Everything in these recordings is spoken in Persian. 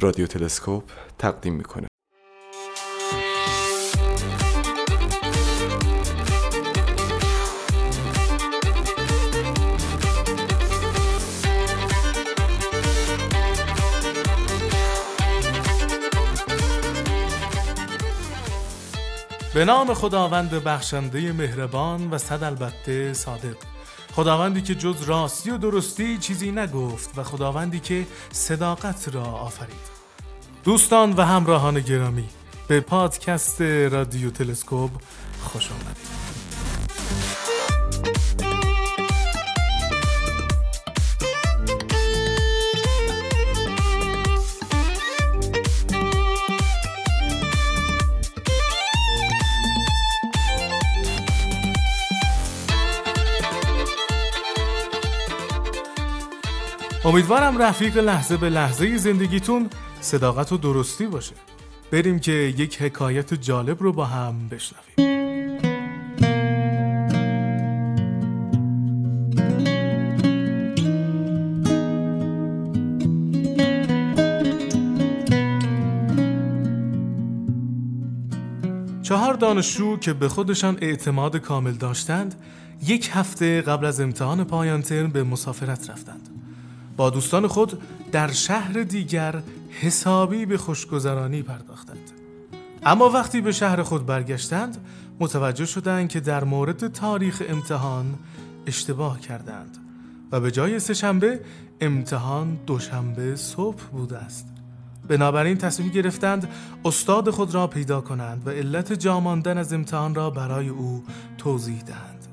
رادیو تلسکوپ تقدیم می‌کنه. به نام خداوند بخشنده مهربان و صد البته صادق. خداوندی که جز راستی و درستی چیزی نگفت و خداوندی که صداقت را آفرید. دوستان و همراهان گرامی به پادکست رادیو تلسکوپ خوش آمدید. امیدوارم رفیق لحظه به لحظه زندگیتون صداقت و درستی باشه. بریم که یک حکایت جالب رو با هم بشنویم. چهار دانشجو که به خودشان اعتماد کامل داشتند یک هفته قبل از امتحان پایان ترم به مسافرت رفتند. با دوستان خود در شهر دیگر حسابی به خوشگذرانی پرداختند. اما وقتی به شهر خود برگشتند متوجه شدند که در مورد تاریخ امتحان اشتباه کردند و به جای سهشنبه امتحان دوشنبه صبح بوده است. بنابراین تصمیم گرفتند استاد خود را پیدا کنند و علت جاماندن از امتحان را برای او توضیح دهند.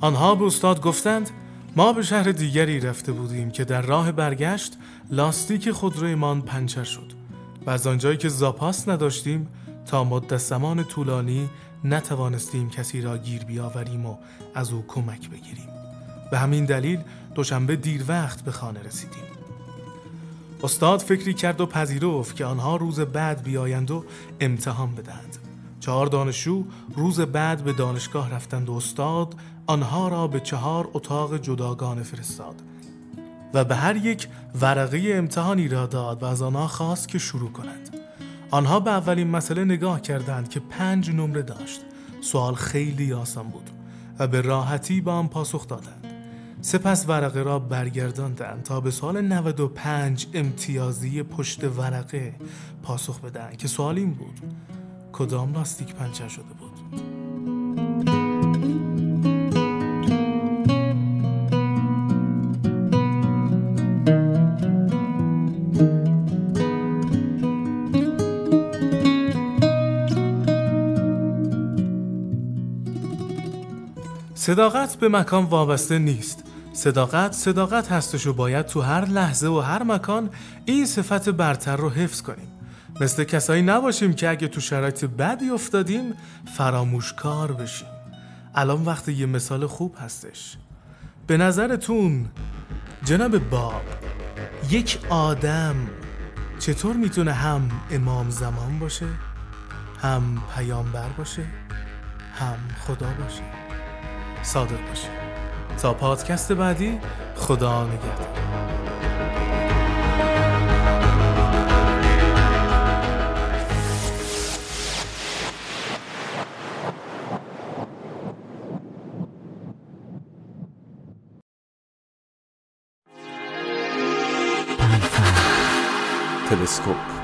آنها به استاد گفتند ما به شهر دیگری رفته بودیم که در راه برگشت لاستیک خودرویمان پنچر شد و از آنجایی که زاپاس نداشتیم تا مدت زمان طولانی نتوانستیم کسی را گیر بیاوریم و از او کمک بگیریم. به همین دلیل دوشنبه دیر وقت به خانه رسیدیم. استاد فکری کرد و پذیرفت که آنها روز بعد بیایند و امتحان بدهند. چهار دانشجو روز بعد به دانشگاه رفتند و استاد آنها را به چهار اتاق جداگانه فرستاد و به هر یک ورقه امتحانی را داد و از آنها خواست که شروع کنند. آنها به اولین مسئله نگاه کردند که پنج نمره داشت. سوال خیلی آسان بود و به راحتی با آن پاسخ دادند. سپس ورقه را برگرداندند تا به سوال 95 امتیازی پشت ورقه پاسخ بدهند که سوال این بود کدام لاستیک پنچر شده بود؟ صداقت به مکان وابسته نیست. صداقت صداقت هستش و باید تو هر لحظه و هر مکان این صفت برتر رو حفظ کنیم. مثل کسایی نباشیم که اگه تو شرایط بدی افتادیم فراموشکار بشیم. الان وقت یه مثال خوب هستش. به نظرتون جناب باب یک آدم چطور می‌تونه هم امام زمان باشه هم پیامبر باشه هم خدا باشه؟ صادق باشه تا پادکست بعدی خدا نگهدار. تلسکوپ